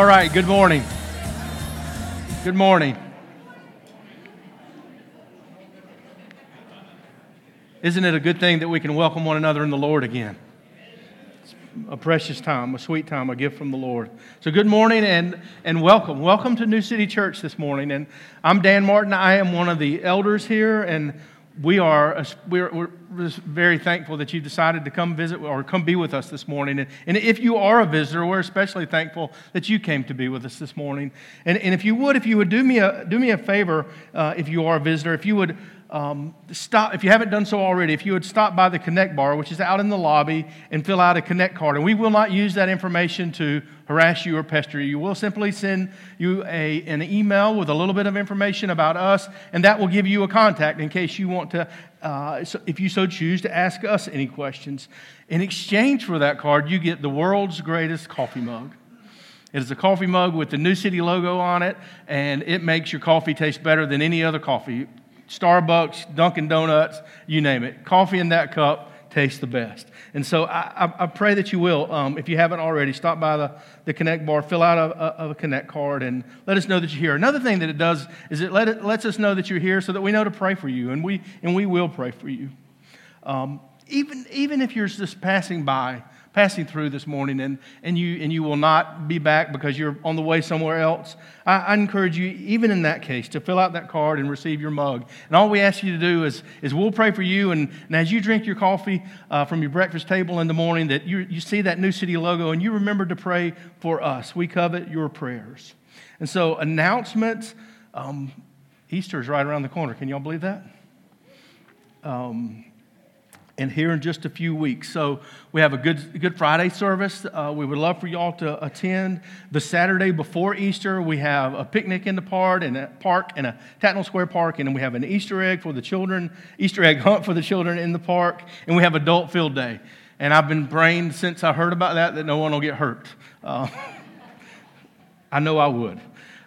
All right, good morning. Good morning. Isn't it a good thing that we can welcome one another in the Lord again? It's a precious time, a sweet time, a gift from the Lord. So, good morning and, and welcome. Welcome to New City Church this morning. And I'm Dan Martin. I am one of the elders here, and we are we're, we're very thankful that you decided to come visit or come be with us this morning. And, and if you are a visitor, we're especially thankful that you came to be with us this morning. And, and if you would, if you would do me a, do me a favor, uh, if you are a visitor, if you would um, stop, if you haven't done so already, if you would stop by the Connect bar, which is out in the lobby, and fill out a Connect card. And we will not use that information to harass you or pester you. We'll simply send you a, an email with a little bit of information about us, and that will give you a contact in case you want to, uh, so if you so choose, to ask us any questions. In exchange for that card, you get the world's greatest coffee mug. It is a coffee mug with the New City logo on it, and it makes your coffee taste better than any other coffee Starbucks, Dunkin' Donuts, you name it. Coffee in that cup tastes the best. And so I, I, I pray that you will, um, if you haven't already, stop by the, the Connect bar, fill out a, a, a, Connect card, and let us know that you're here. Another thing that it does is it, let it lets us know that you're here so that we know to pray for you, and we, and we will pray for you. Um, even, even if you're just passing by, passing through this morning and, and, you, and you will not be back because you're on the way somewhere else, I, I, encourage you, even in that case, to fill out that card and receive your mug. And all we ask you to do is, is we'll pray for you. And, and as you drink your coffee uh, from your breakfast table in the morning, that you, you see that New City logo and you remember to pray for us. We covet your prayers. And so, announcements um, Easter is right around the corner. Can y'all believe that? Um, and here in just a few weeks. So we have a good Good Friday service. Uh, we would love for y'all to attend. The Saturday before Easter, we have a picnic in the park and a park and a Tatnall Square Park, and we have an Easter egg for the children, Easter egg hunt for the children in the park, and we have adult field day. And I've been praying since I heard about that that no one will get hurt. Uh, I know I would.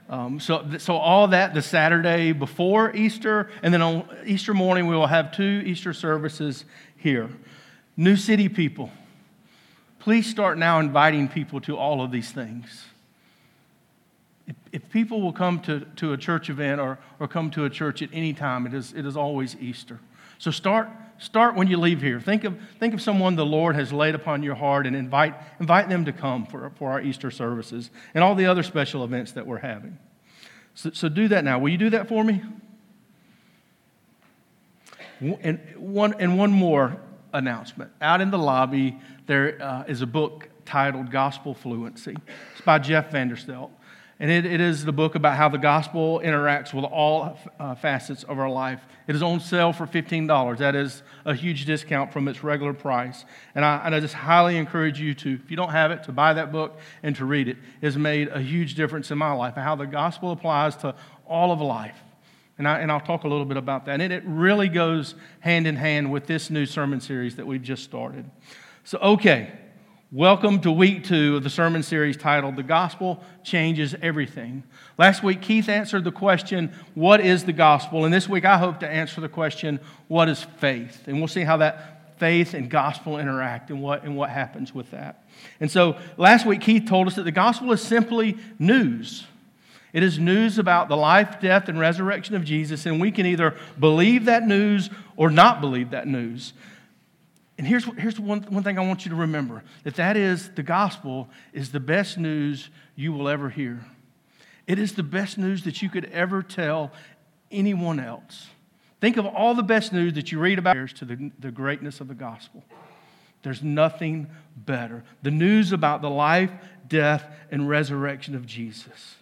Um, so, so all that the Saturday before Easter, and then on Easter morning we will have two Easter services here. New City people, please start now inviting people to all of these things. If, if people will come to, to a church event or, or come to a church at any time, it is, it is always Easter. So start, start when you leave here. Think of, think of someone the Lord has laid upon your heart and invite, invite them to come for, for our Easter services and all the other special events that we're having. So, so do that now. Will you do that for me? And one, and one more announcement. Out in the lobby, there uh, is a book titled Gospel Fluency. It's by Jeff Vanderstelt. And it, it is the book about how the gospel interacts with all uh, facets of our life. It is on sale for $15. That is a huge discount from its regular price. And I, and I just highly encourage you to, if you don't have it, to buy that book and to read it. It has made a huge difference in my life and how the gospel applies to all of life. And, I, and I'll talk a little bit about that. And it really goes hand in hand with this new sermon series that we've just started. So, okay, welcome to week two of the sermon series titled The Gospel Changes Everything. Last week, Keith answered the question, What is the gospel? And this week, I hope to answer the question, What is faith? And we'll see how that faith and gospel interact and what, and what happens with that. And so, last week, Keith told us that the gospel is simply news. It is news about the life, death, and resurrection of Jesus, and we can either believe that news or not believe that news. And here's, here's one, one thing I want you to remember that that is the gospel is the best news you will ever hear. It is the best news that you could ever tell anyone else. Think of all the best news that you read about to the, the greatness of the gospel. There's nothing better. The news about the life, death, and resurrection of Jesus.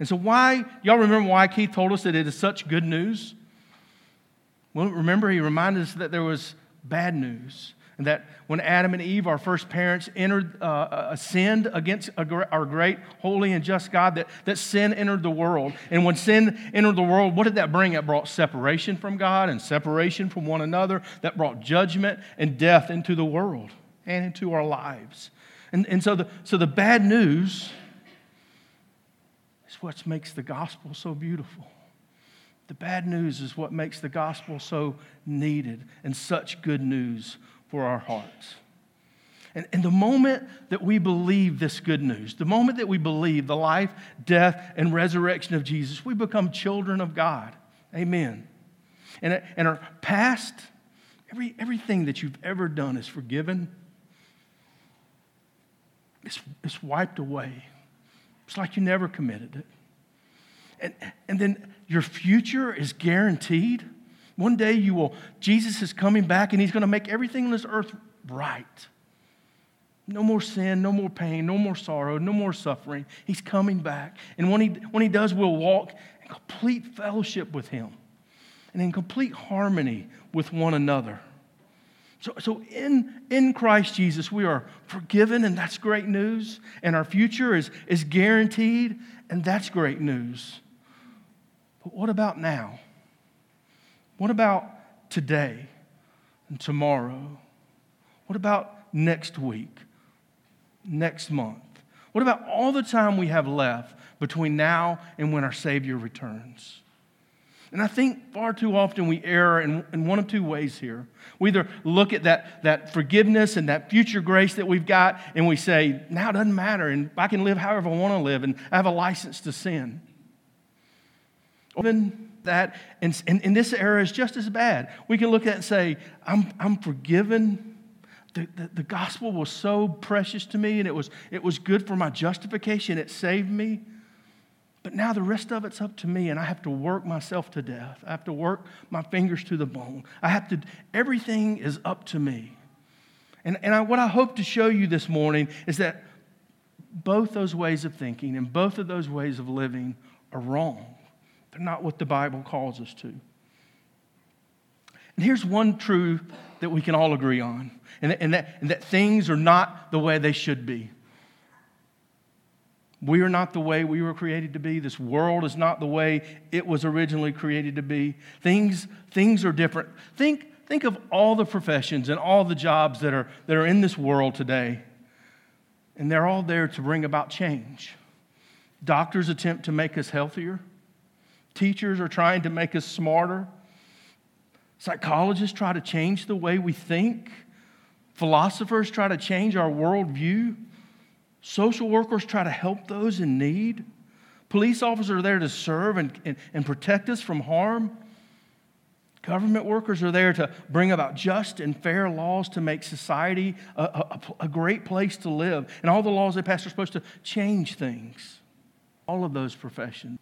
And so, why, y'all remember why Keith told us that it is such good news? Well, remember, he reminded us that there was bad news. And that when Adam and Eve, our first parents, entered, uh, uh sinned against our great, holy, and just God, that, that sin entered the world. And when sin entered the world, what did that bring? It brought separation from God and separation from one another. That brought judgment and death into the world and into our lives. And, and so, the, so the bad news what makes the gospel so beautiful. The bad news is what makes the gospel so needed and such good news for our hearts. And, and the moment that we believe this good news, the moment that we believe the life, death, and resurrection of Jesus, we become children of God. Amen. And, and our past, every, everything that you've ever done is forgiven, it's, it's wiped away. It's like you never committed it. And, and then your future is guaranteed. One day you will, Jesus is coming back and he's going to make everything on this earth right. No more sin, no more pain, no more sorrow, no more suffering. He's coming back. And when he, when he does, we'll walk in complete fellowship with him and in complete harmony with one another. So, so in, in Christ Jesus, we are forgiven, and that's great news. And our future is, is guaranteed, and that's great news. But what about now? What about today and tomorrow? What about next week? next month? What about all the time we have left between now and when our Savior returns? And I think far too often we err in, in one of two ways here. We either look at that, that forgiveness and that future grace that we've got and we say, now it doesn't matter and I can live however I want to live and I have a license to sin. Or even that, and, and, and this error is just as bad. We can look at it and say, I'm, I'm forgiven the, the, the, gospel was so precious to me and it was, it was good for my justification. It saved me. But now the rest of it's up to me, and I have to work myself to death. I have to work my fingers to the bone. I have to, everything is up to me. And, and I, what I hope to show you this morning is that both those ways of thinking and both of those ways of living are wrong. They're not what the Bible calls us to. And here's one truth that we can all agree on and, and, that, and that things are not the way they should be. We are not the way we were created to be. This world is not the way it was originally created to be. Things, things are different. Think, think of all the professions and all the jobs that are, that are in this world today, and they're all there to bring about change. Doctors attempt to make us healthier, teachers are trying to make us smarter, psychologists try to change the way we think. Philosophers try to change our worldview. Social workers try to help those in need. Police officers are there to serve and, and, and protect us from harm. Government workers are there to bring about just and fair laws to make society a, a, a, great place to live. And all the laws they pass are supposed to change things. All of those professions.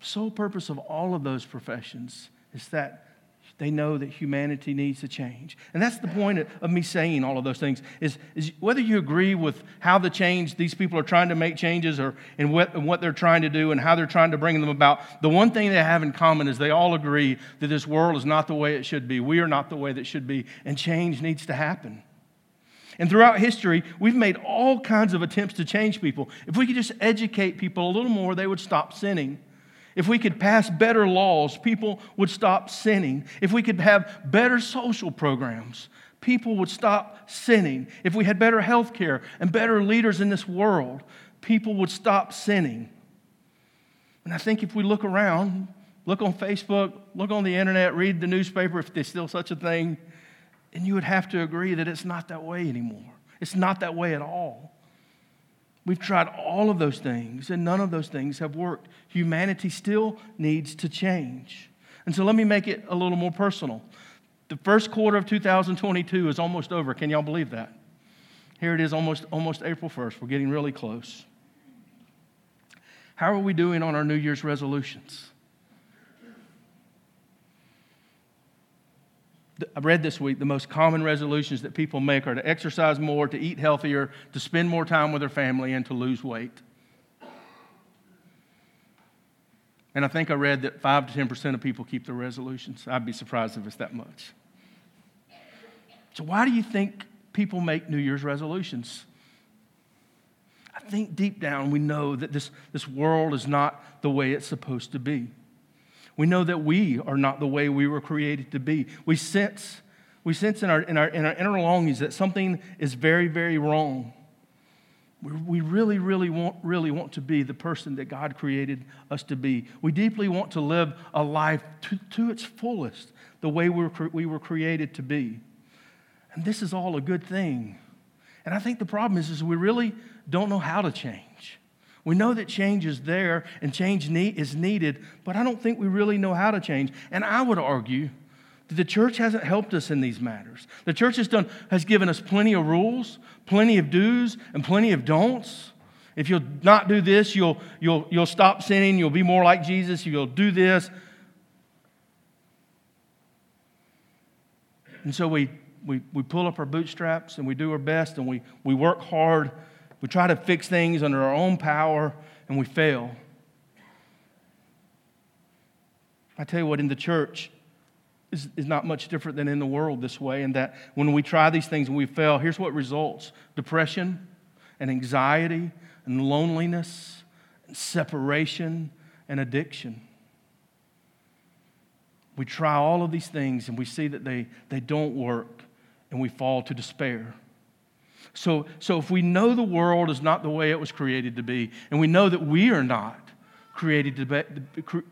Sole purpose of all of those professions is that they know that humanity needs to change. And that's the point of me saying all of those things is, is whether you agree with how the change these people are trying to make changes or in what, what they're trying to do and how they're trying to bring them about, the one thing they have in common is they all agree that this world is not the way it should be. We are not the way that should be, and change needs to happen. And throughout history, we've made all kinds of attempts to change people. If we could just educate people a little more, they would stop sinning. If we could pass better laws, people would stop sinning. If we could have better social programs, people would stop sinning. If we had better health care and better leaders in this world, people would stop sinning. And I think if we look around, look on Facebook, look on the internet, read the newspaper, if there's still such a thing, and you would have to agree that it's not that way anymore. It's not that way at all. We've tried all of those things, and none of those things have worked. Humanity still needs to change. And so let me make it a little more personal. The first quarter of 2022 is almost over. Can y'all believe that? Here it is, almost, almost April 1st. We're getting really close. How are we doing on our New Year's resolutions? I read this week the most common resolutions that people make are to exercise more, to eat healthier, to spend more time with their family, and to lose weight. And I think I read that 5 to 10% of people keep their resolutions. I'd be surprised if it's that much. So, why do you think people make New Year's resolutions? I think deep down we know that this, this world is not the way it's supposed to be. We know that we are not the way we were created to be. We sense, we sense in, our, in, our, in our inner longings that something is very, very wrong. We really, really want, really want to be the person that God created us to be. We deeply want to live a life to, to its fullest, the way we were, we were created to be. And this is all a good thing. And I think the problem is, is we really don't know how to change. We know that change is there and change need, is needed, but I don't think we really know how to change. And I would argue that the church hasn't helped us in these matters. The church has, done, has given us plenty of rules, plenty of do's, and plenty of don'ts. If you'll not do this, you'll, you'll, you'll stop sinning, you'll be more like Jesus, you'll do this. And so we, we, we pull up our bootstraps and we do our best and we, we work hard. We try to fix things under our own power and we fail. I tell you what, in the church, is, not much different than in the world this way, and that when we try these things and we fail, here's what results depression and anxiety and loneliness and separation and addiction. We try all of these things and we see that they, they don't work and we fall to despair. So, so if we know the world is not the way it was created to be, and we know that we are not created to be,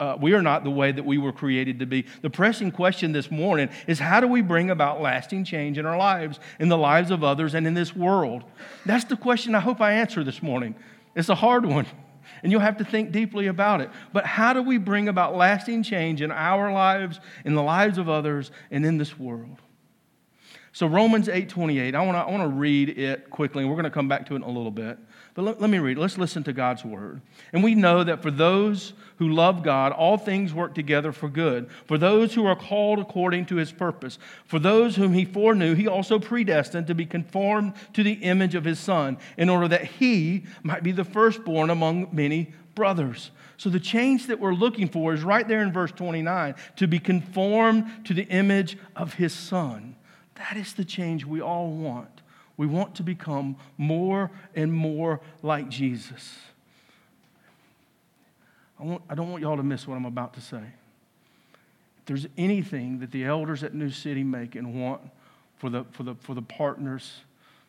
uh, we are not the way that we were created to be. The pressing question this morning is how do we bring about lasting change in our lives, in the lives of others, and in this world? That's the question I hope I answer this morning. It's a hard one and you'll have to think deeply about it. But how do we bring about lasting change in our lives, in the lives of others, and in this world? So Romans 8:28, I want to I want to read it quickly, and we're going to come back to it in a little bit. But let, let me read. Let's listen to God's word. And we know that for those who love God, all things work together for good. For those who are called according to his purpose. For those whom he foreknew, he also predestined to be conformed to the image of his son, in order that he might be the firstborn among many brothers. So the change that we're looking for is right there in verse 29 to be conformed to the image of his son. That is the change we all want. We want to become more and more like Jesus. I, want, I don't want y'all to miss what I'm about to say. If there's anything that the elders at New City make and want for the, for the, for the partners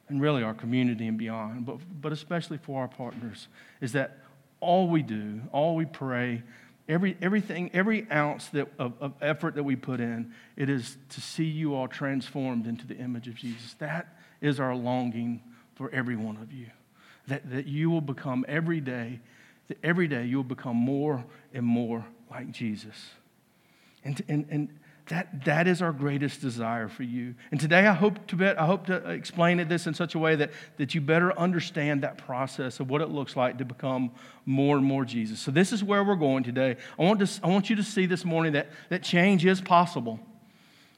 and really our community and beyond, but, but especially for our partners, is that all we do, all we pray, every, everything, every ounce that, of, of effort that we put in, it is to see you all transformed into the image of Jesus. That is our longing for every one of you. That, that you will become every day, that every day you will become more and more like Jesus. And, and, and that, that is our greatest desire for you. And today I hope to, I hope to explain it this in such a way that, that you better understand that process of what it looks like to become more and more Jesus. So this is where we're going today. I want, to, I want you to see this morning that, that change is possible.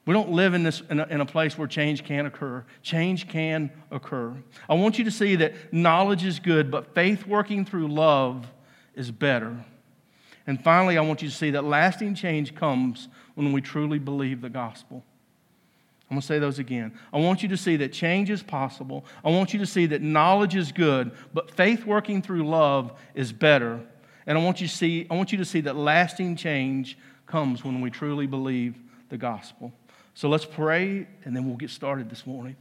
We don't live in, this, in a, in, a, place where change can occur. Change can occur. I want you to see that knowledge is good, but faith working through love is better. And finally, I want you to see that lasting change comes when we truly believe the gospel. I'm going to say those again. I want you to see that change is possible. I want you to see that knowledge is good, but faith working through love is better. And I want you to see, I want you to see that lasting change comes when we truly believe the gospel. So let's pray, and then we'll get started this morning.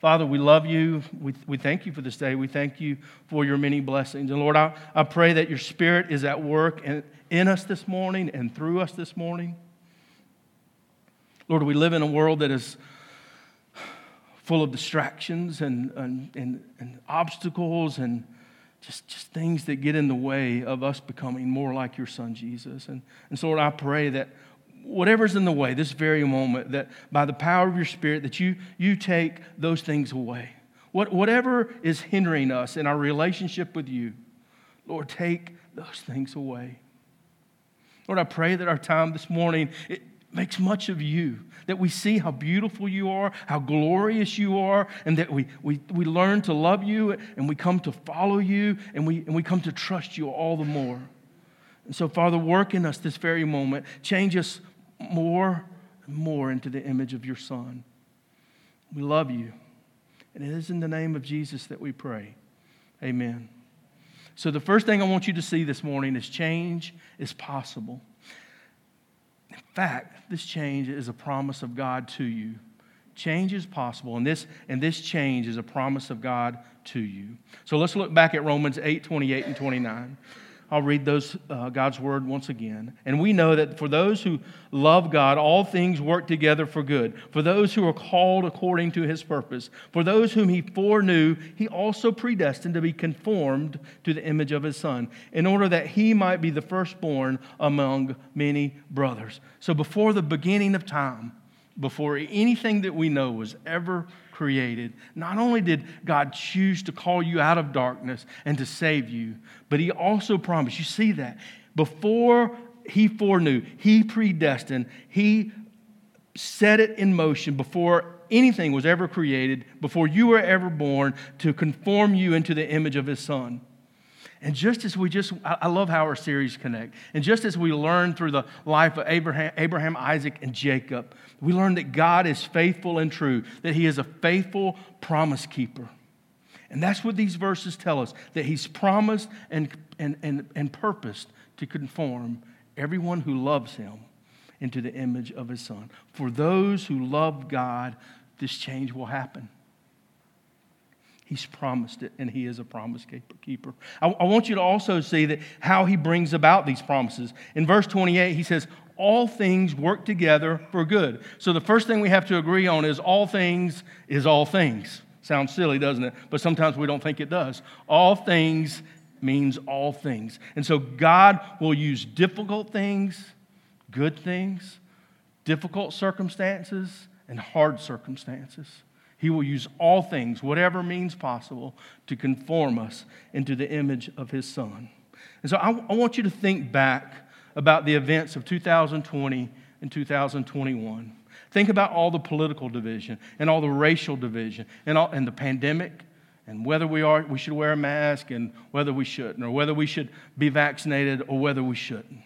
Father, we love you. We, we thank you for this day. We thank you for your many blessings. And Lord, I, I pray that your spirit is at work in, in us this morning and through us this morning. Lord, we live in a world that is full of distractions and, and, and, and obstacles and just, just things that get in the way of us becoming more like your son, Jesus. And, and so, Lord, I pray that whatever's in the way this very moment, that by the power of your Spirit, that you, you take those things away. What, whatever is hindering us in our relationship with you, Lord, take those things away. Lord, I pray that our time this morning it makes much of you, that we see how beautiful you are, how glorious you are, and that we, we, we learn to love you and we come to follow you and we, and we come to trust you all the more. And so, Father, work in us this very moment. Change us more and more into the image of your Son. We love you. And it is in the name of Jesus that we pray. Amen. So, the first thing I want you to see this morning is change is possible. In fact, this change is a promise of God to you. Change is possible, and this, and this change is a promise of God to you. So let's look back at Romans 8 28 and 29. I'll read those, uh, God's word once again. And we know that for those who love God, all things work together for good. For those who are called according to his purpose. For those whom he foreknew, he also predestined to be conformed to the image of his son, in order that he might be the firstborn among many brothers. So before the beginning of time, before anything that we know was ever created, not only did God choose to call you out of darkness and to save you, but He also promised, you see that, before He foreknew, He predestined, He set it in motion before anything was ever created, before you were ever born, to conform you into the image of His Son. And just as we just, I love how our series connect. And just as we learn through the life of Abraham, Abraham, Isaac, and Jacob, we learn that God is faithful and true, that He is a faithful promise keeper. And that's what these verses tell us that He's promised and, and, and, and purposed to conform everyone who loves Him into the image of His Son. For those who love God, this change will happen. He's promised it, and He is a promise keeper. I, I, want you to also see that how He brings about these promises. In verse 28, He says, All things work together for good. So the first thing we have to agree on is all things is all things. Sounds silly, doesn't it? But sometimes we don't think it does. All things means all things. And so God will use difficult things, good things, difficult circumstances, and hard circumstances he will use all things, whatever means possible, to conform us into the image of His Son. And so I, I want you to think back about the events of 2020 and 2021. Think about all the political division and all the racial division and, all, and the pandemic and whether we, are, we should wear a mask and whether we shouldn't, or whether we should be vaccinated or whether we shouldn't.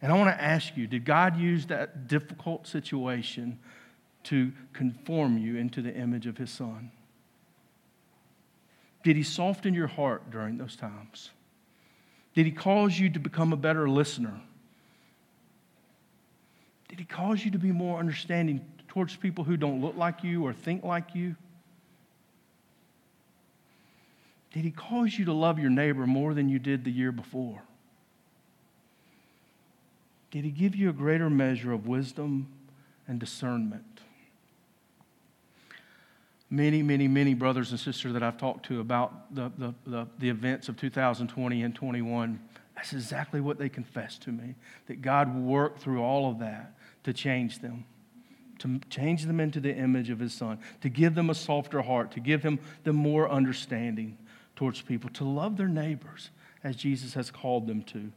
And I want to ask you did God use that difficult situation to conform you into the image of his son? Did he soften your heart during those times? Did he cause you to become a better listener? Did he cause you to be more understanding towards people who don't look like you or think like you? Did he cause you to love your neighbor more than you did the year before? Did he give you a greater measure of wisdom and discernment? Many, many, many brothers and sisters that I've talked to about the, the, the, the, events of 2020 and 21, that's exactly what they confessed to me that God worked through all of that to change them, to change them into the image of His Son, to give them a softer heart, to give them, them more understanding towards people, to love their neighbors as Jesus has called them to.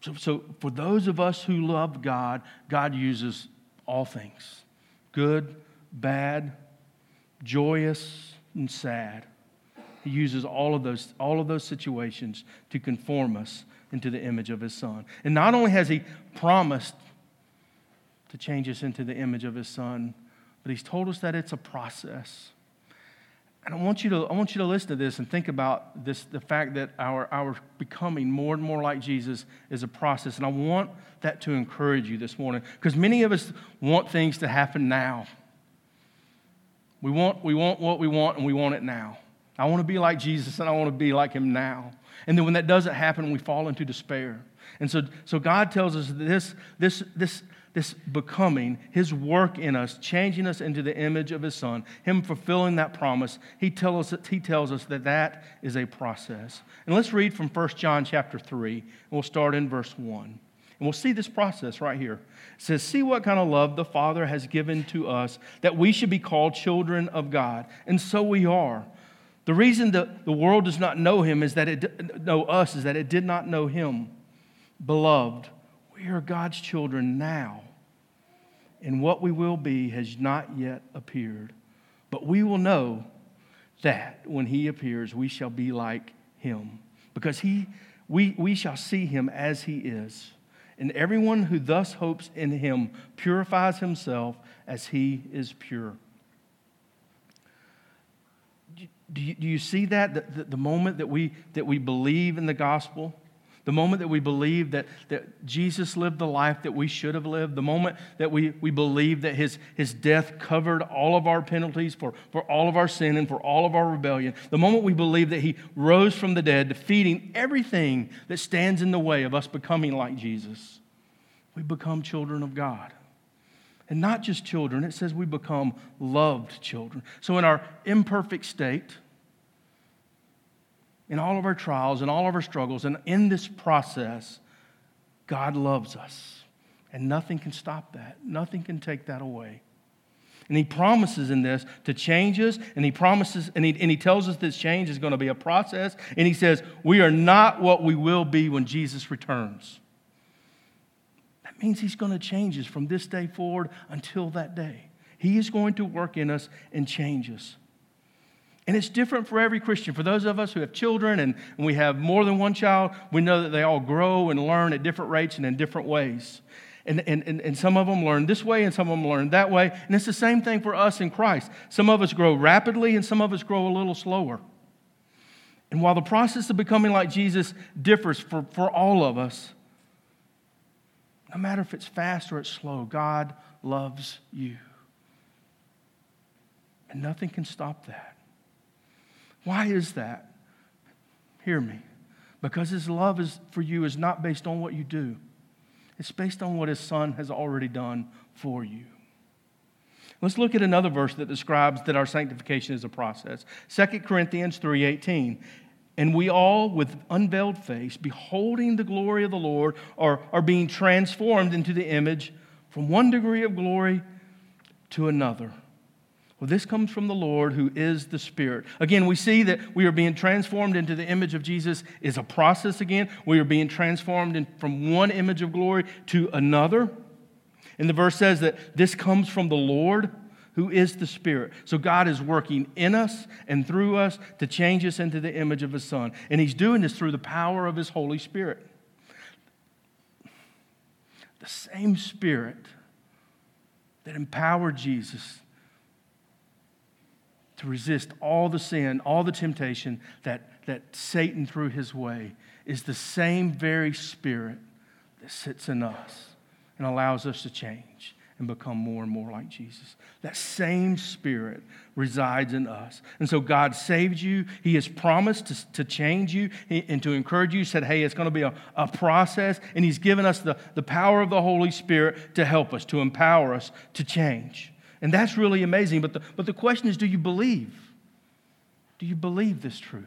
So, so for those of us who love God, God uses all things good, bad, joyous and sad. He uses all of those, all of those situations to conform us into the image of his son. And not only has he promised to change us into the image of his son, but he's told us that it's a process. And I want you to, I want you to listen to this and think about this, the fact that our, our becoming more and more like Jesus is a process. And I want that to encourage you this morning because many of us want things to happen now. We want, we want what we want, and we want it now. I want to be like Jesus, and I want to be like him now. And then when that doesn't happen, we fall into despair. And so, so God tells us this, this, this, this becoming, his work in us, changing us into the image of his son, him fulfilling that promise, he, tell us, he tells us that that is a process. And let's read from 1 John chapter 3, and we'll start in verse 1. And we'll see this process right here. It says, See what kind of love the Father has given to us that we should be called children of God. And so we are. The reason that the world does not know him is that it know us is that it did not know him. Beloved, we are God's children now. And what we will be has not yet appeared. But we will know that when he appears, we shall be like him. Because he, we, we shall see him as he is. And everyone who thus hopes in him purifies himself as he is pure. Do you, do you see that? The, the, the moment that we, that we believe in the gospel, the moment that we believe that, that Jesus lived the life that we should have lived, the moment that we, we believe that his, his death covered all of our penalties for, for all of our sin and for all of our rebellion, the moment we believe that he rose from the dead, defeating everything that stands in the way of us becoming like Jesus, we become children of God. And not just children, it says we become loved children. So, in our imperfect state, in all of our trials and all of our struggles, and in this process, God loves us. And nothing can stop that, nothing can take that away. And he promises in this to change us, and he promises, and he, and he tells us this change is going to be a process. And he says, We are not what we will be when Jesus returns. That means he's going to change us from this day forward until that day. He is going to work in us and change us. And it's different for every Christian. For those of us who have children and, we have more than one child, we know that they all grow and learn at different rates and in different ways. And, and, and, and some of them learn this way and some of them learn that way. And it's the same thing for us in Christ. Some of us grow rapidly and some of us grow a little slower. And while the process of becoming like Jesus differs for, for all of us, no matter if it's fast or it's slow, God loves you. And nothing can stop that. Why is that? Hear me. Because his love is, for you is not based on what you do, it's based on what his son has already done for you. Let's look at another verse that describes that our sanctification is a process. 2 Corinthians 3:18. And we all, with unveiled face, beholding the glory of the Lord, are, are being transformed into the image from one degree of glory to another. Well, this comes from the Lord who is the Spirit. Again, we see that we are being transformed into the image of Jesus is a process again. We are being transformed in, from one image of glory to another. And the verse says that this comes from the Lord who is the Spirit. So God is working in us and through us to change us into the image of His Son. And He's doing this through the power of His Holy Spirit. The same Spirit that empowered Jesus to resist all the sin, all the temptation that, that Satan threw his way, is the same very spirit that sits in us and allows us to change and become more and more like Jesus. That same spirit resides in us. And so God saved you. He has promised to, to change you and to encourage you. He said, hey, it's going to be a, a process. And He's given us the, the power of the Holy Spirit to help us, to empower us to change. And that's really amazing. But the, but the question is do you believe? Do you believe this truth?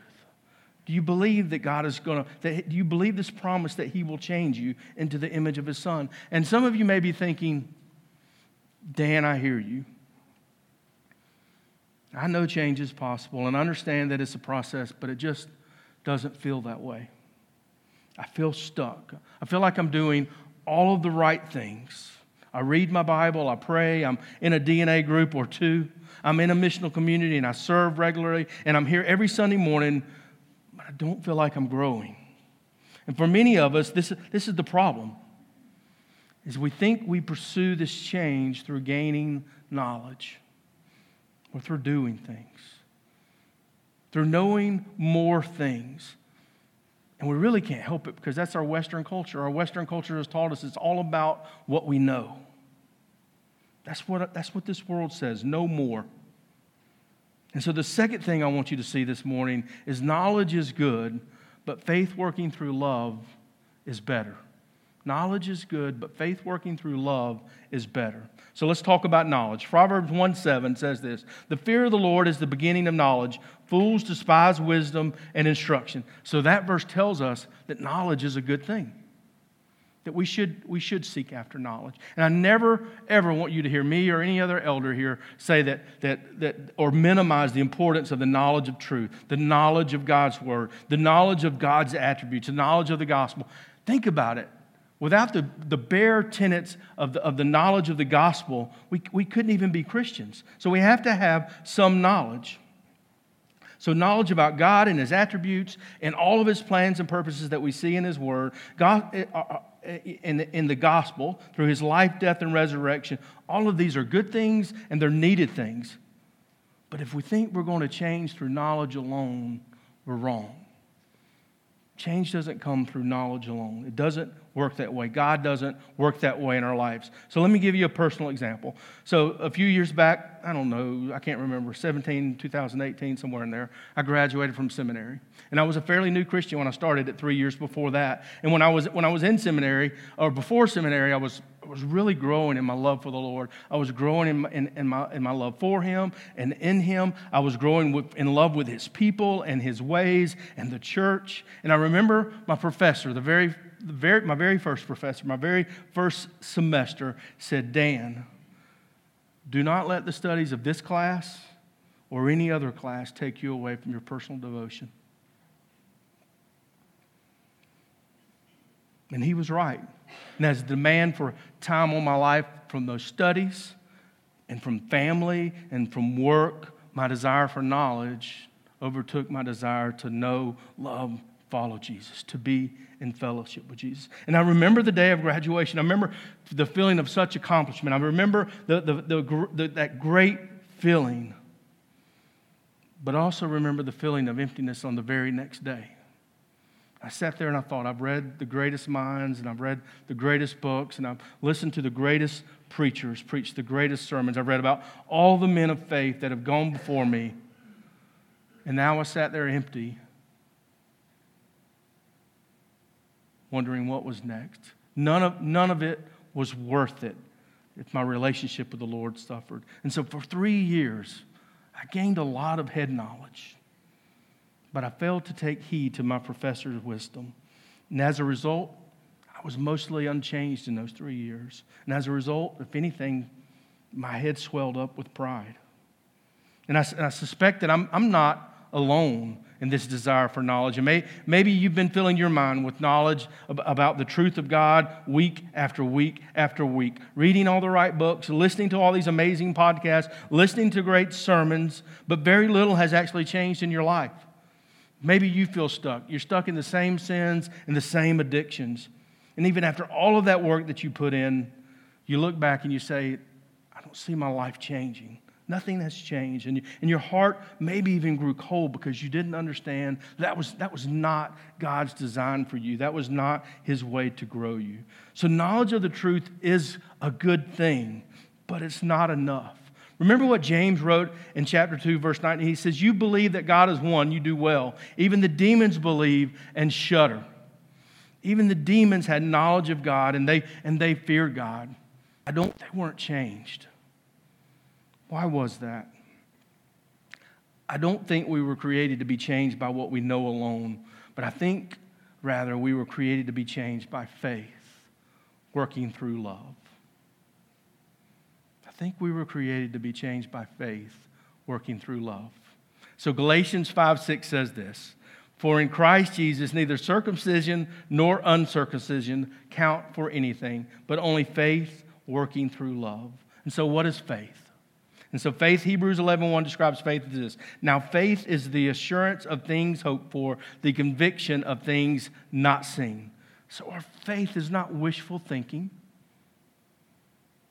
Do you believe that God is going to, do you believe this promise that He will change you into the image of His Son? And some of you may be thinking, Dan, I hear you. I know change is possible and understand that it's a process, but it just doesn't feel that way. I feel stuck. I feel like I'm doing all of the right things. I read my Bible, I pray, I'm in a DNA group or two, I'm in a missional community and I serve regularly, and I'm here every Sunday morning, but I don't feel like I'm growing. And for many of us, this, this is the problem. Is we think we pursue this change through gaining knowledge or through doing things, through knowing more things. And we really can't help it because that's our Western culture. Our Western culture has taught us it's all about what we know. That's what, that's what this world says no more. And so, the second thing I want you to see this morning is knowledge is good, but faith working through love is better. Knowledge is good, but faith working through love is better. So let's talk about knowledge. Proverbs 1 7 says this The fear of the Lord is the beginning of knowledge. Fools despise wisdom and instruction. So that verse tells us that knowledge is a good thing that we should, we should seek after knowledge. And I never, ever want you to hear me or any other elder here say that, that, that or minimize the importance of the knowledge of truth, the knowledge of God's word, the knowledge of God's attributes, the knowledge of the gospel. Think about it. Without the, the bare tenets of the, of the knowledge of the gospel, we, we couldn't even be Christians. So we have to have some knowledge. So, knowledge about God and His attributes and all of His plans and purposes that we see in His Word, God, eh, in the, in the gospel, through his life, death, and resurrection, all of these are good things and they're needed things. But if we think we're going to change through knowledge alone, we're wrong. Change doesn't come through knowledge alone. It doesn't work that way. God doesn't work that way in our lives. So let me give you a personal example. So a few years back, I don't know, I can't remember, 17, 2018, somewhere in there, I graduated from seminary. And I was a fairly new Christian when I started it three years before that. And when I was, when I was in seminary, or before seminary, I was I was really growing in my love for the Lord. I was growing in my, in, in, my, in my love for Him and in Him. I was growing with, in love with His people and His ways and the church. And I remember my professor, the very, very, my very first professor, my very first semester, said, Dan, do not let the studies of this class or any other class take you away from your personal devotion. And he was right. And as the demand for time on my life from those studies and from family and from work, my desire for knowledge overtook my desire to know, love, follow Jesus, to be in fellowship with Jesus. And I remember the day of graduation. I remember the feeling of such accomplishment. I remember the, the, the, the that great feeling, but also remember the feeling of emptiness on the very next day. I sat there and I thought, I've read the greatest minds and I've read the greatest books and I've listened to the greatest preachers preach the greatest sermons. I've read about all the men of faith that have gone before me. And now I sat there empty, wondering what was next. None of, none of it was worth it if my relationship with the Lord suffered. And so for three years, I gained a lot of head knowledge but I failed to take heed to my professor's wisdom. And as a result, I was mostly unchanged in those three years. And as a result, if anything, my head swelled up with pride. And I, and I suspect that I'm, I'm not alone in this desire for knowledge. And may, maybe you've been filling your mind with knowledge about the truth of God week after week after week, reading all the right books, listening to all these amazing podcasts, listening to great sermons, but very little has actually changed in your life. Maybe you feel stuck. You're stuck in the same sins and the same addictions. And even after all of that work that you put in, you look back and you say, I don't see my life changing. Nothing has changed. And, and your heart maybe even grew cold because you didn't understand that was, that was not God's design for you. That was not His way to grow you. So, knowledge of the truth is a good thing, but it's not enough. Remember what James wrote in chapter 2, verse 19? He says, You believe that God is one, you do well. Even the demons believe and shudder. Even the demons had knowledge of God and they, and they feared God. I don't, they weren't changed. Why was that? I don't think we were created to be changed by what we know alone, but I think rather we were created to be changed by faith, working through love I think we were created to be changed by faith, working through love. So Galatians 5 6 says this For in Christ Jesus, neither circumcision nor uncircumcision count for anything, but only faith working through love. And so, what is faith? And so faith, Hebrews 11, 1 describes faith as this. Now, faith is the assurance of things hoped for, the conviction of things not seen. So our faith is not wishful thinking.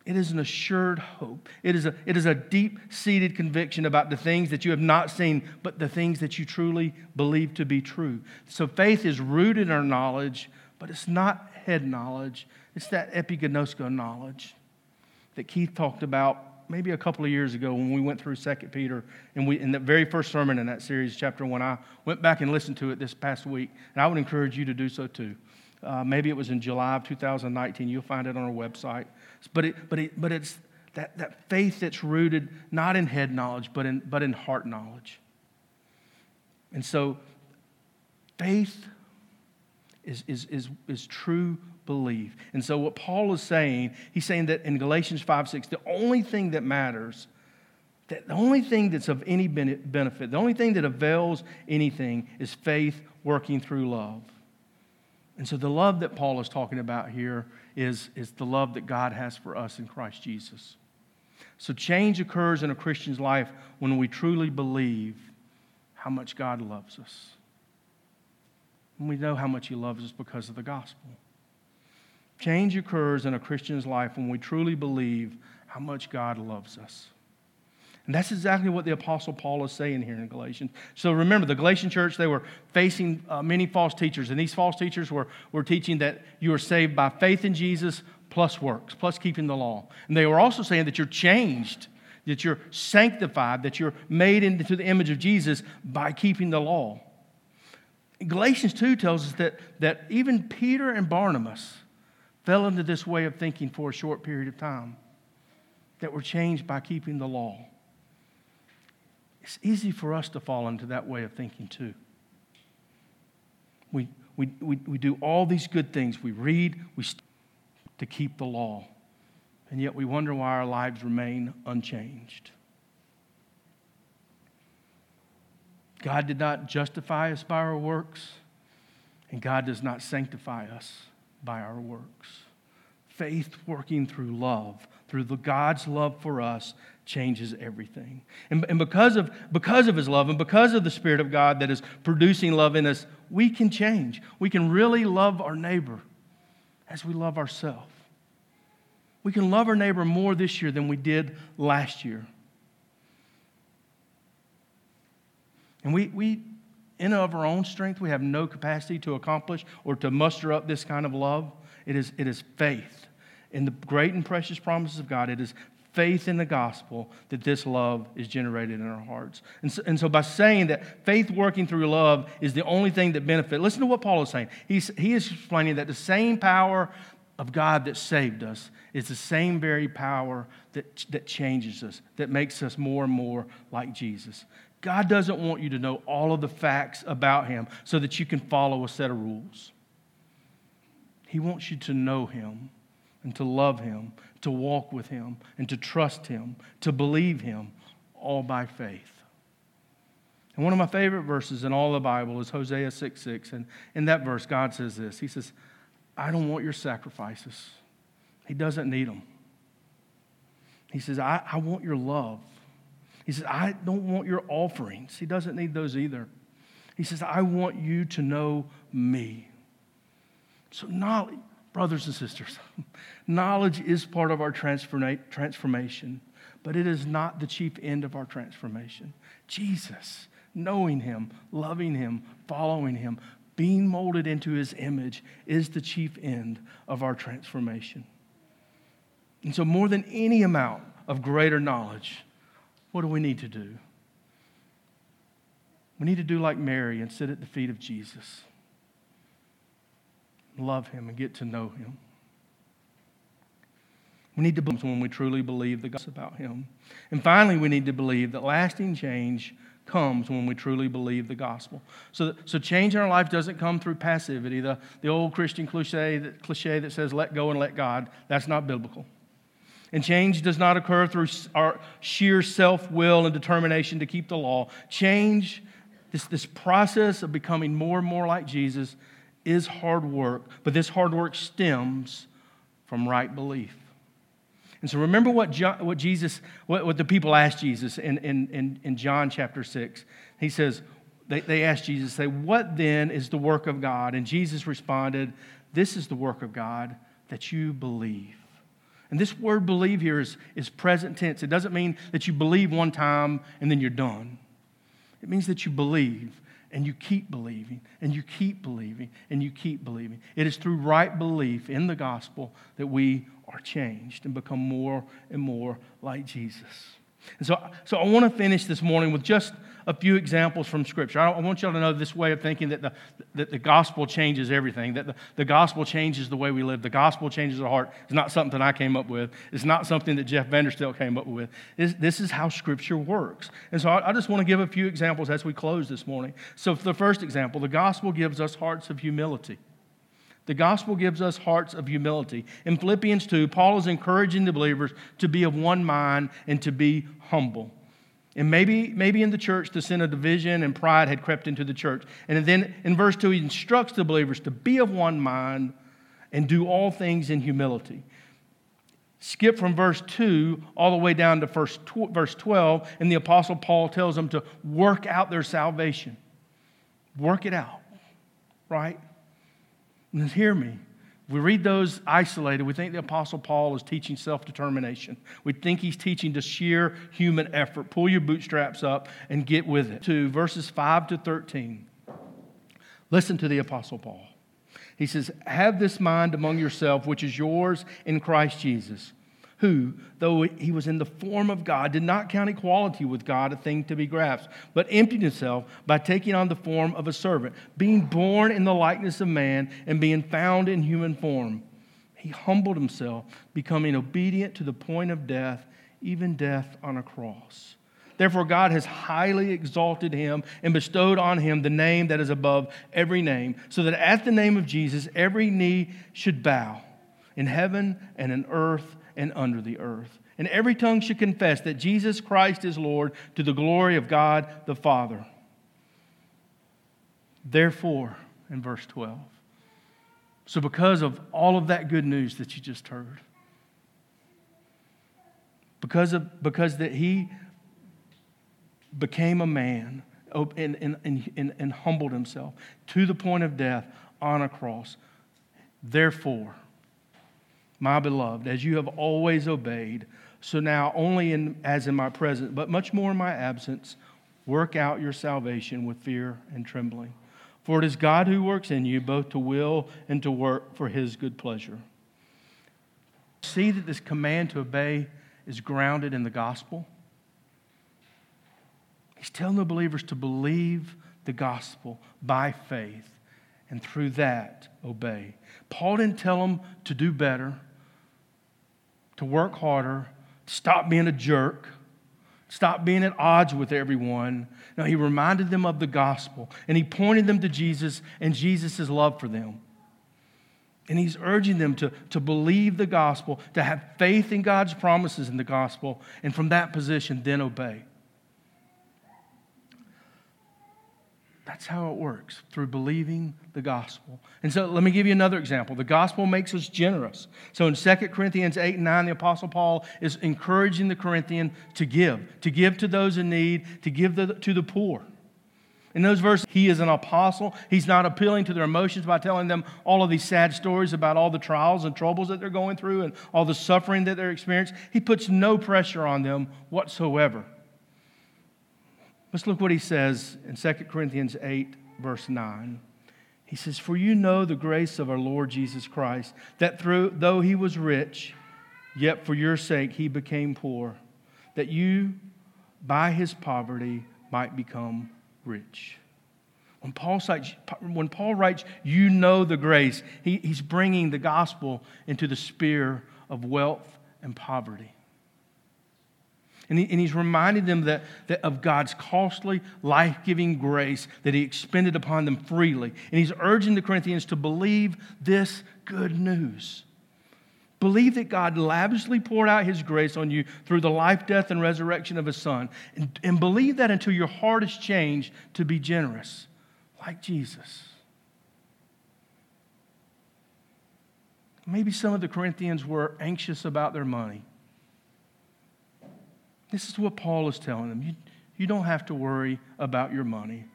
It is an assured hope. It is a, it is a deep seated conviction about the things that you have not seen, but the things that you truly believe to be true. So faith is rooted in our knowledge, but it's not head knowledge. It's that epiginosko knowledge that Keith talked about maybe a couple of years ago when we went through 2 Peter. And we, in the very first sermon in that series, chapter 1, I went back and listened to it this past week. And I would encourage you to do so too. Uh, maybe it was in July of 2019. You'll find it on our website. But, it, but, it, but it's that, that faith that's rooted not in head knowledge, but in, but in heart knowledge. And so faith is, is, is, is true belief. And so what Paul is saying, he's saying that in Galatians 5 6, the only thing that matters, that the only thing that's of any benefit, the only thing that avails anything is faith working through love. And so the love that Paul is talking about here is, is the love that God has for us in Christ Jesus. So change occurs in a Christian's life when we truly believe how much God loves us. And we know how much He loves us because of the gospel. Change occurs in a Christian's life when we truly believe how much God loves us. And that's exactly what the Apostle Paul is saying here in Galatians. So remember, the Galatian church, they were facing uh, many false teachers. And these false teachers were, were teaching that you are saved by faith in Jesus plus works, plus keeping the law. And they were also saying that you're changed, that you're sanctified, that you're made into the image of Jesus by keeping the law. Galatians 2 tells us that, that even Peter and Barnabas fell into this way of thinking for a short period of time, that were changed by keeping the law. It's easy for us to fall into that way of thinking too. We, we, we, we do all these good things. We read, we st- to keep the law. And yet we wonder why our lives remain unchanged. God did not justify us by our works, and God does not sanctify us by our works. Faith working through love, through the God's love for us, changes everything. And, and because, of, because of his love and because of the Spirit of God that is producing love in us, we can change. We can really love our neighbor as we love ourselves. We can love our neighbor more this year than we did last year. And we, we in of our own strength, we have no capacity to accomplish or to muster up this kind of love. It is, it is faith in the great and precious promises of God. It is faith in the gospel that this love is generated in our hearts. And so, and so, by saying that faith working through love is the only thing that benefits, listen to what Paul is saying. He's, he is explaining that the same power of God that saved us is the same very power that, that changes us, that makes us more and more like Jesus. God doesn't want you to know all of the facts about Him so that you can follow a set of rules. He wants you to know Him and to love Him, to walk with Him, and to trust Him, to believe Him, all by faith. And one of my favorite verses in all the Bible is Hosea 6 6. And in that verse, God says this He says, I don't want your sacrifices. He doesn't need them. He says, I, I want your love. He says, I don't want your offerings. He doesn't need those either. He says, I want you to know me. So, knowledge, brothers and sisters, knowledge is part of our transformation, but it is not the chief end of our transformation. Jesus, knowing Him, loving Him, following Him, being molded into His image is the chief end of our transformation. And so, more than any amount of greater knowledge, what do we need to do? We need to do like Mary and sit at the feet of Jesus love Him and get to know Him. We need to believe when we truly believe the gospel about Him. And finally, we need to believe that lasting change comes when we truly believe the gospel. So, so change in our life doesn't come through passivity. The, the old Christian cliche that, cliche that says, let go and let God, that's not biblical. And change does not occur through our sheer self will and determination to keep the law. Change, this, this process of becoming more and more like Jesus, is hard work, but this hard work stems from right belief. And so remember what, John, what Jesus, what, what the people asked Jesus in, in, in, in John chapter 6. He says, they, they asked Jesus, say, what then is the work of God? And Jesus responded, this is the work of God, that you believe. And this word believe here is, is present tense. It doesn't mean that you believe one time and then you're done. It means that you believe and you keep believing and you keep believing and you keep believing. It is through right belief in the gospel that we are changed and become more and more like Jesus. And so, so I want to finish this morning with just a few examples from Scripture. I, want you all to know this way of thinking that the, that the gospel changes everything, that the, the gospel changes the way we live. The gospel changes our heart. It's not something I came up with, it's not something that Jeff Vanderstelt came up with. This, this is how Scripture works. And so I, I just want to give a few examples as we close this morning. So, the first example, the gospel gives us hearts of humility. The gospel gives us hearts of humility. In Philippians 2, Paul is encouraging the believers to be of one mind and to be humble. And maybe, maybe in the church, the sin of division and pride had crept into the church. And then in verse 2, he instructs the believers to be of one mind and do all things in humility. Skip from verse 2 all the way down to verse 12, and the Apostle Paul tells them to work out their salvation. Work it out, right? And hear me. We read those isolated, we think the Apostle Paul is teaching self determination. We think he's teaching to sheer human effort. Pull your bootstraps up and get with it. To verses 5 to 13. Listen to the Apostle Paul. He says, Have this mind among yourself, which is yours in Christ Jesus who, though he was in the form of God, did not count equality with God a thing to be grasped, but emptied himself by taking on the form of a servant, being born in the likeness of man and being found in human form. He humbled himself, becoming obedient to the point of death, even death on a cross. Therefore, God has highly exalted him and bestowed on him the name that is above every name, so that at the name of Jesus every knee should bow in heaven and in earth and under the earth. And every tongue should confess that Jesus Christ is Lord to the glory of God the Father. Therefore, in verse 12, so because of all of that good news that you just heard, because of because that he became a man and, and, and, and humbled himself to the point of death on a cross. Therefore, my beloved, as you have always obeyed, so now only in, as in my presence, but much more in my absence, work out your salvation with fear and trembling. For it is God who works in you both to will and to work for his good pleasure. See that this command to obey is grounded in the gospel. He's telling the believers to believe the gospel by faith and through that obey. Paul didn't tell them to do better to work harder, to stop being a jerk, stop being at odds with everyone. No, he reminded them of the gospel and he pointed them to Jesus and Jesus' love for them. And he's urging them to, to believe the gospel, to have faith in God's promises in the gospel, and from that position, then obey. That's how it works, through believing the gospel. And so let me give you another example. The gospel makes us generous. So in 2 Corinthians 8 and 9, the Apostle Paul is encouraging the Corinthian to give, to give to those in need, to give the, to the poor. In those verses, he is an apostle. He's not appealing to their emotions by telling them all of these sad stories about all the trials and troubles that they're going through and all the suffering that they're experiencing. He puts no pressure on them whatsoever. Let's look what he says in 2 Corinthians 8, verse 9. He says, For you know the grace of our Lord Jesus Christ, that through, though he was rich, yet for your sake he became poor, that you, by his poverty, might become rich. When Paul, cites, when Paul writes, You know the grace, he, he's bringing the gospel into the sphere of wealth and poverty. And, he, and he's reminding them that, that of God's costly, life giving grace that he expended upon them freely. And he's urging the Corinthians to believe this good news. Believe that God lavishly poured out his grace on you through the life, death, and resurrection of his son. And, and believe that until your heart is changed to be generous, like Jesus. Maybe some of the Corinthians were anxious about their money. This is what Paul is telling them. You, you don't have to worry about your money.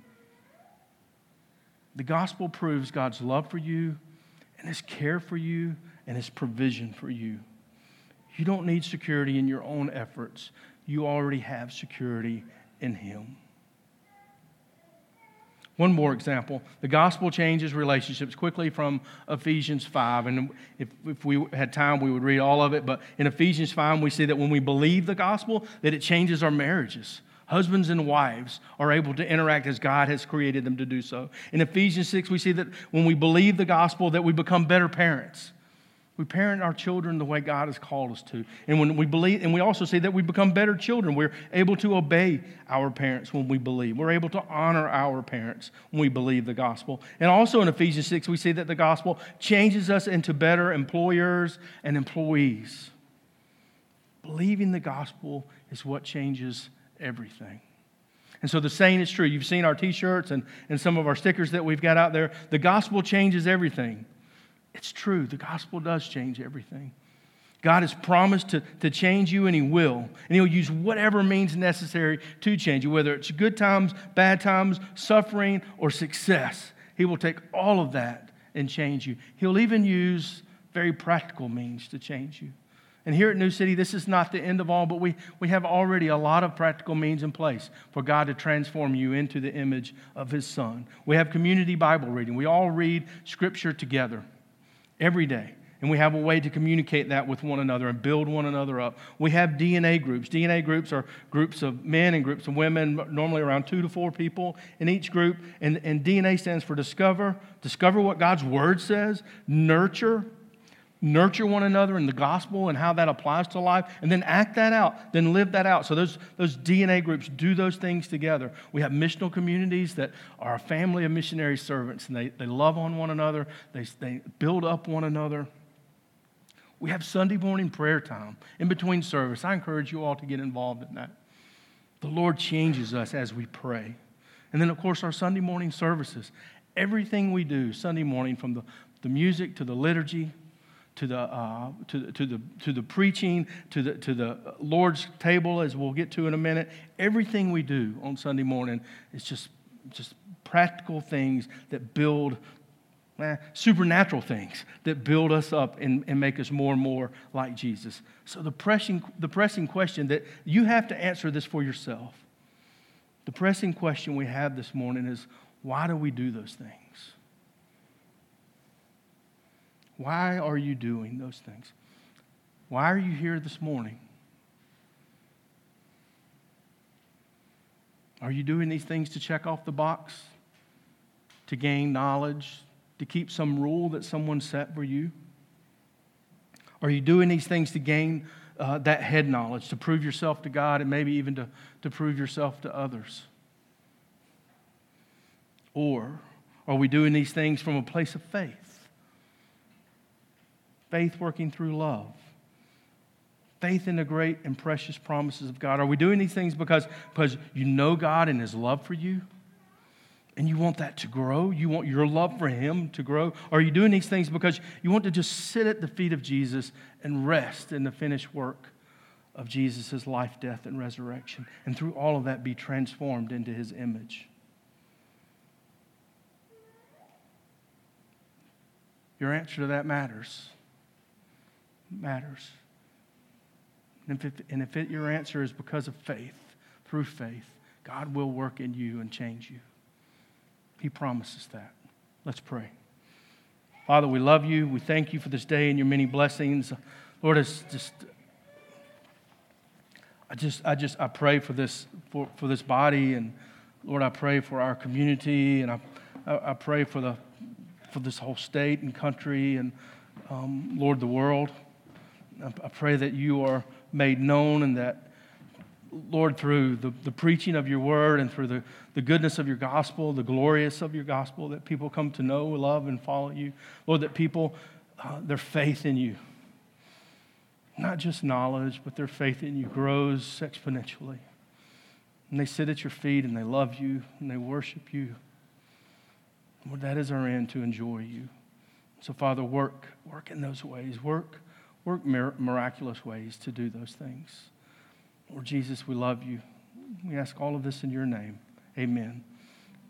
The gospel proves God's love for you and his care for you and his provision for you. You don't need security in your own efforts, you already have security in him. One more example. The gospel changes relationships quickly from Ephesians 5. And if, if we had time, we would read all of it. But in Ephesians 5, we see that when we believe the gospel, that it changes our marriages. Husbands and wives are able to interact as God has created them to do so. In Ephesians 6, we see that when we believe the gospel, that we become better parents. We parent our children the way God has called us to. And when we believe, and we also see that we become better children. We're able to obey our parents when we believe. We're able to honor our parents when we believe the gospel. And also in Ephesians 6, we see that the gospel changes us into better employers and employees. Believing the gospel is what changes everything. And so the saying is true. You've seen our t shirts and, and some of our stickers that we've got out there. The gospel changes everything. It's true. The gospel does change everything. God has promised to, to change you, and He will. And He'll use whatever means necessary to change you, whether it's good times, bad times, suffering, or success. He will take all of that and change you. He'll even use very practical means to change you. And here at New City, this is not the end of all, but we, we have already a lot of practical means in place for God to transform you into the image of His Son. We have community Bible reading. We all read Scripture together every day. And we have a way to communicate that with one another and build one another up. We have DNA groups. DNA groups are groups of men and groups of women, normally around two to four people in each group. And, and DNA stands for discover, discover what God's Word says, nurture, nurture one another in the gospel and how that applies to life, and then act that out, then live that out. So those, those DNA groups do those things together. We have missional communities that are a family of missionary servants, and they, they love on one another, they, they build up one another. We have Sunday morning prayer time in between service. I encourage you all to get involved in that. The Lord changes us as we pray. And then, of course, our Sunday morning services. Everything we do Sunday morning, from the, the music to the liturgy to the, uh, to, to, the, to the preaching, to the, to the Lord's table, as we'll get to in a minute. Everything we do on Sunday morning is just, just practical things that build eh, supernatural things that build us up and, and make us more and more like Jesus. So, the pressing, the pressing question that you have to answer this for yourself. The pressing question we have this morning is why do we do those things? Why are you doing those things? Why are you here this morning? Are you doing these things to check off the box? To gain knowledge? To keep some rule that someone set for you? Are you doing these things to gain uh, that head knowledge, to prove yourself to God and maybe even to, to prove yourself to others? Or are we doing these things from a place of faith? Faith working through love. Faith in the great and precious promises of God. Are we doing these things because, because you know God and His love for you? And you want that to grow? You want your love for Him to grow? Are you doing these things because you want to just sit at the feet of Jesus and rest in the finished work of Jesus' life, death, and resurrection? And through all of that, be transformed into His image? Your answer to that matters matters. And if, it, and if it, your answer is because of faith, through faith, God will work in you and change you. He promises that. Let's pray. Father, we love you. We thank you for this day and your many blessings. Lord, it's just I just I just I pray for this for, for this body and Lord, I pray for our community and I I, I pray for the for this whole state and country and um, Lord, the world. I pray that you are made known and that, Lord, through the, the preaching of your word and through the, the goodness of your gospel, the glorious of your gospel, that people come to know, love, and follow you. Lord, that people, uh, their faith in you, not just knowledge, but their faith in you grows exponentially. And they sit at your feet and they love you and they worship you. Lord, that is our end to enjoy you. So, Father, work, work in those ways. Work work miraculous ways to do those things. Lord Jesus, we love you. We ask all of this in your name. Amen.